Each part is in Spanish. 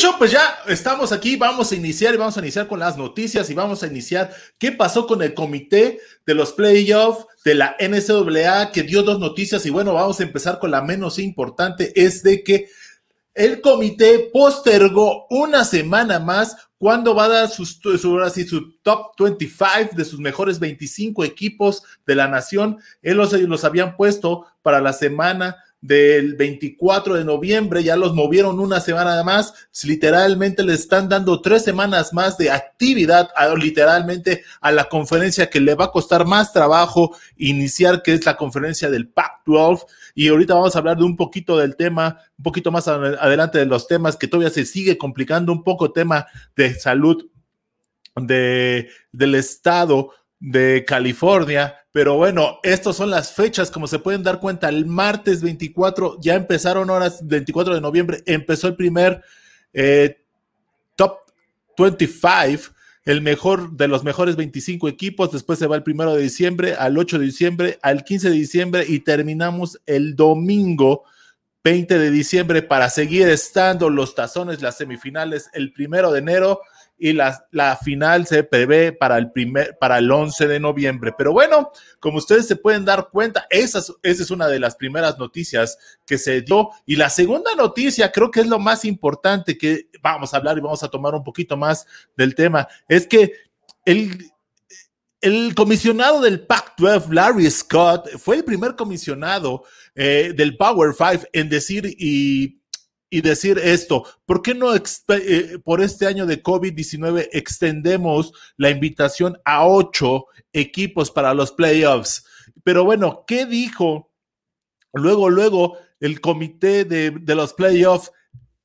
Show, pues ya estamos aquí, vamos a iniciar y vamos a iniciar con las noticias y vamos a iniciar qué pasó con el comité de los playoffs de la NCAA que dio dos noticias y bueno, vamos a empezar con la menos importante, es de que el comité postergó una semana más cuando va a dar sus, su, su top 25 de sus mejores 25 equipos de la nación. Él los, los habían puesto para la semana del 24 de noviembre, ya los movieron una semana más, literalmente le están dando tres semanas más de actividad, a, literalmente a la conferencia que le va a costar más trabajo iniciar, que es la conferencia del Pac-12. Y ahorita vamos a hablar de un poquito del tema, un poquito más adelante de los temas que todavía se sigue complicando, un poco tema de salud de, del Estado de California. Pero bueno, estas son las fechas, como se pueden dar cuenta, el martes 24, ya empezaron horas, 24 de noviembre, empezó el primer eh, top 25, el mejor de los mejores 25 equipos, después se va el primero de diciembre, al 8 de diciembre, al 15 de diciembre y terminamos el domingo 20 de diciembre para seguir estando los tazones, las semifinales, el primero de enero y la, la, final se prevé para el, primer, para el 11 de noviembre. Pero bueno, como ustedes se pueden dar cuenta, esa es, esa es una de las primeras noticias que se dio. Y la segunda noticia, creo que es lo más importante que vamos a hablar y vamos a tomar un poquito más del tema, es que el, el comisionado del Pac-12, Larry Scott, fue el primer comisionado eh, del Power Five en decir y decir esto, ¿por qué no eh, por este año de COVID-19 extendemos la invitación a ocho equipos para los playoffs? Pero bueno, ¿qué dijo luego, luego el comité de, de los playoffs?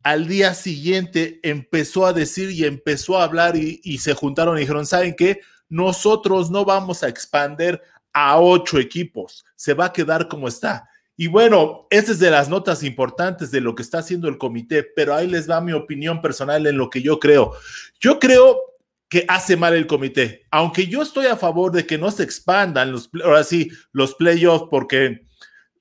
Al día siguiente empezó a decir y empezó a hablar y, y se juntaron y dijeron, ¿saben qué? Nosotros no vamos a expander a ocho equipos, se va a quedar como está y bueno, esta es de las notas importantes de lo que está haciendo el comité, pero ahí les va mi opinión personal en lo que yo creo. Yo creo que hace mal el comité, aunque yo estoy a favor de que no se expandan los, ahora sí, los playoffs, porque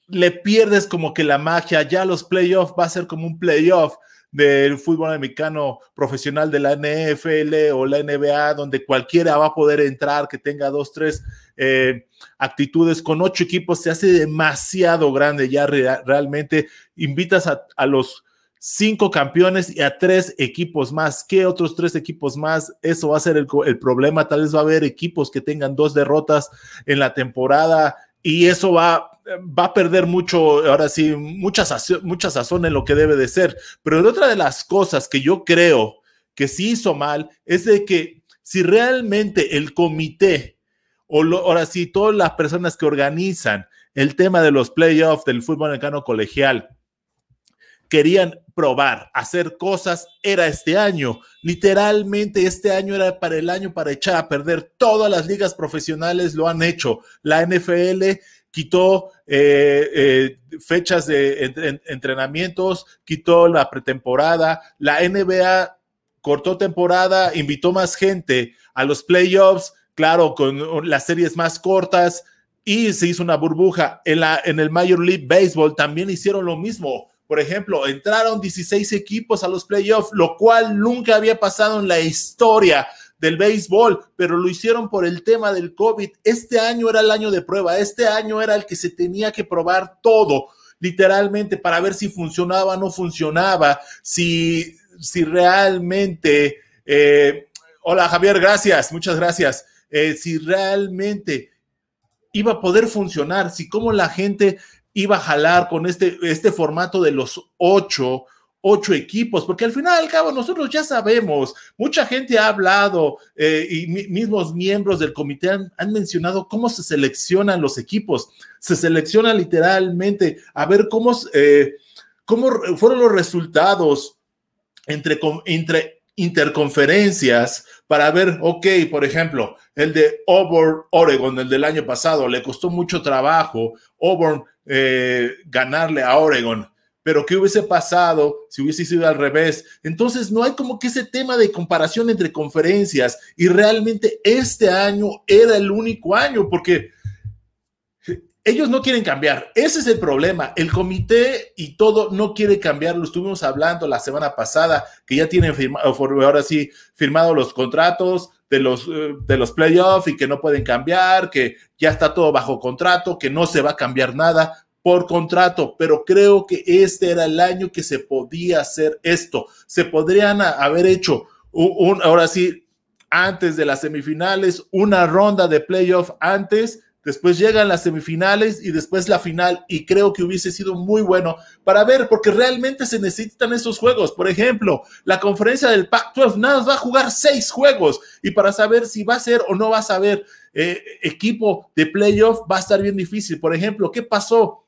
le pierdes como que la magia, ya los playoffs va a ser como un playoff del fútbol americano profesional de la NFL o la NBA, donde cualquiera va a poder entrar, que tenga dos, tres eh, actitudes con ocho equipos, se hace demasiado grande ya realmente. Invitas a, los cinco campeones y a tres equipos más. ¿Qué otros tres equipos más? Eso va a ser el, el problema. Tal vez va a haber equipos que tengan dos derrotas en la temporada y eso va va a perder mucho, ahora sí, mucha sazón, en lo que debe de ser. Pero otra de las cosas que yo creo que sí hizo mal es de que si realmente el comité, o ahora sí, todas las personas que organizan el tema de los playoffs del fútbol americano colegial, querían probar, hacer cosas, era este año. Literalmente este año era para el año para echar a perder. Todas las ligas profesionales lo han hecho. La NFL quitó eh, eh, fechas de entrenamientos, quitó la pretemporada, la NBA cortó temporada, invitó más gente a los playoffs, claro, con las series más cortas y se hizo una burbuja. En, la, en el Major League Baseball también hicieron lo mismo. Por ejemplo, entraron 16 equipos a los playoffs, lo cual nunca había pasado en la historia del béisbol, pero lo hicieron por el tema del COVID. Este año era el año de prueba, este año era el que se tenía que probar todo, literalmente, para ver si funcionaba o no funcionaba, si, si realmente... Eh, hola Javier, gracias, muchas gracias. Eh, si realmente iba a poder funcionar, si cómo la gente iba a jalar con este, este formato de los ocho ocho equipos, porque al final al cabo nosotros ya sabemos, mucha gente ha hablado eh, y mismos miembros del comité han, mencionado cómo se seleccionan los equipos, se selecciona literalmente a ver cómo, eh, cómo fueron los resultados entre, entre interconferencias para ver, ok, por ejemplo, el de Auburn, Oregon, el del año pasado, le costó mucho trabajo Auburn eh, ganarle a Oregon pero ¿qué hubiese pasado si hubiese sido al revés? Entonces no hay como que ese tema de comparación entre conferencias y realmente este año era el único año porque ellos no quieren cambiar. Ese es el problema. El comité y todo no quiere cambiar. Lo estuvimos hablando la semana pasada, que ya tienen firmado, ahora sí, firmado los contratos de los, eh, de los playoffs y que no pueden cambiar, que ya está todo bajo contrato, que no se va a cambiar nada por contrato, pero creo que este era el año que se podía hacer esto. Se podrían haber hecho un, ahora sí, antes de las semifinales, una ronda de playoff antes después llegan las semifinales y después la final y creo que hubiese sido muy bueno para ver porque realmente se necesitan esos juegos. Por ejemplo, la conferencia del Pac-12 nada más va a jugar seis juegos y para saber si va a ser o no va a saber eh, equipo de playoff va a estar bien difícil. Por ejemplo, ¿qué pasó?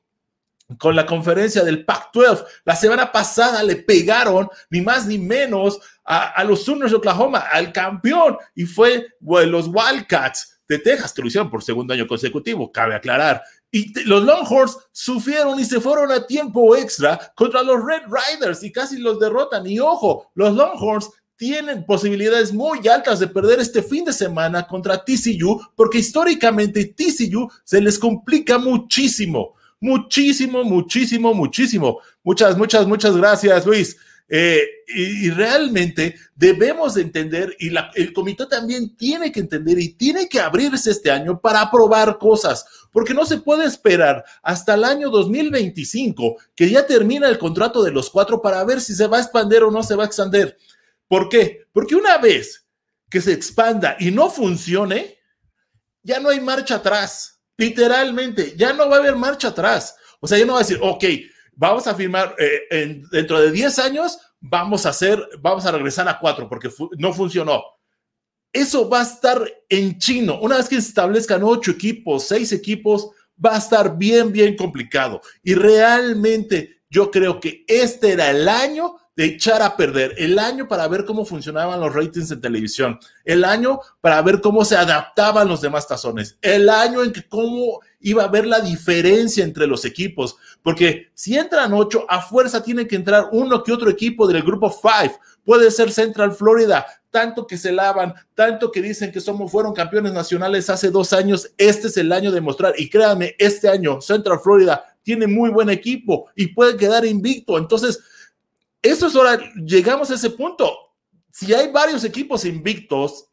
Con la conferencia del Pac-12, la semana pasada le pegaron ni más ni menos a, los Sooners de Oklahoma, al campeón, y fue los Wildcats de Texas, que lo hicieron por segundo año consecutivo, cabe aclarar. Y los Longhorns sufrieron y se fueron a tiempo extra contra los Red Riders y casi los derrotan. Y ojo, los Longhorns tienen posibilidades muy altas de perder este fin de semana contra TCU, porque históricamente TCU se les complica muchísimo, muchísimo, muchísimo, muchísimo. Muchas, muchas, muchas gracias, Luis. Eh, y, realmente debemos entender, y el comité también tiene que entender y tiene que abrirse este año para aprobar cosas, porque no se puede esperar hasta el año 2025, que ya termina el contrato de los cuatro, para ver si se va a expandir o no se va a expandir. ¿Por qué? Porque una vez que se expanda y no funcione, ya no hay marcha atrás. Literalmente, ya no va a haber marcha atrás. O sea, ya no va a decir, ok, vamos a firmar eh, dentro de 10 años, vamos a hacer, vamos a regresar a 4 porque no funcionó. Eso va a estar en chino. Una vez que establezcan 8 equipos, 6 equipos, va a estar bien, bien complicado. Y realmente yo creo que este era el año de echar a perder, el año para ver cómo funcionaban los ratings en televisión, el año para ver cómo se adaptaban los demás tazones, el año en que cómo iba a ver la diferencia entre los equipos, porque si entran ocho, a fuerza tiene que entrar uno que otro equipo del grupo five, puede ser Central Florida, tanto que se lavan, tanto que dicen que somos, fueron campeones nacionales hace dos años, este es el año de mostrar, y créanme, este año Central Florida tiene muy buen equipo y puede quedar invicto, entonces eso es hora, llegamos a ese punto. Si hay varios equipos invictos,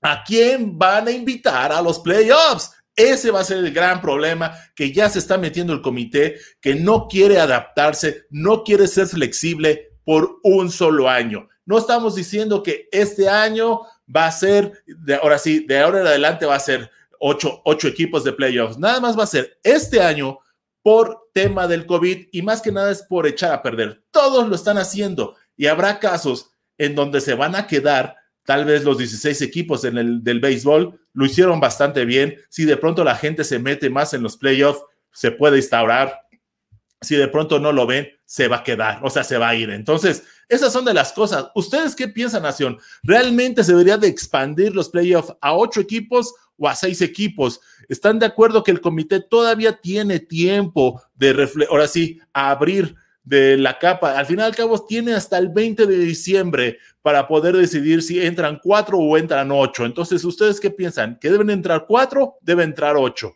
¿a quién van a invitar a los playoffs? Ese va a ser el gran problema que ya se está metiendo el comité, que no quiere adaptarse, no quiere ser flexible por un solo año. No estamos diciendo que este año va a ser, de ahora sí, de ahora en adelante va a ser ocho, ocho equipos de playoffs. Nada más va a ser este año por tema del COVID y más que nada es por echar a perder. Todos lo están haciendo y habrá casos en donde se van a quedar tal vez los 16 equipos en el del béisbol lo hicieron bastante bien. Si de pronto la gente se mete más en los playoffs, se puede instaurar. Si de pronto no lo ven, se va a quedar, o sea, se va a ir. Entonces, esas son de las cosas. ¿Ustedes qué piensan, Nación? ¿Realmente se debería de expandir los playoffs a ocho equipos o a seis equipos. ¿Están de acuerdo que el comité todavía tiene tiempo de, ahora sí, abrir de la capa? Al final al cabo tiene hasta el 20 de diciembre para poder decidir si entran cuatro o entran ocho. Entonces, ¿ustedes qué piensan? ¿Que deben entrar cuatro? Debe entrar ocho.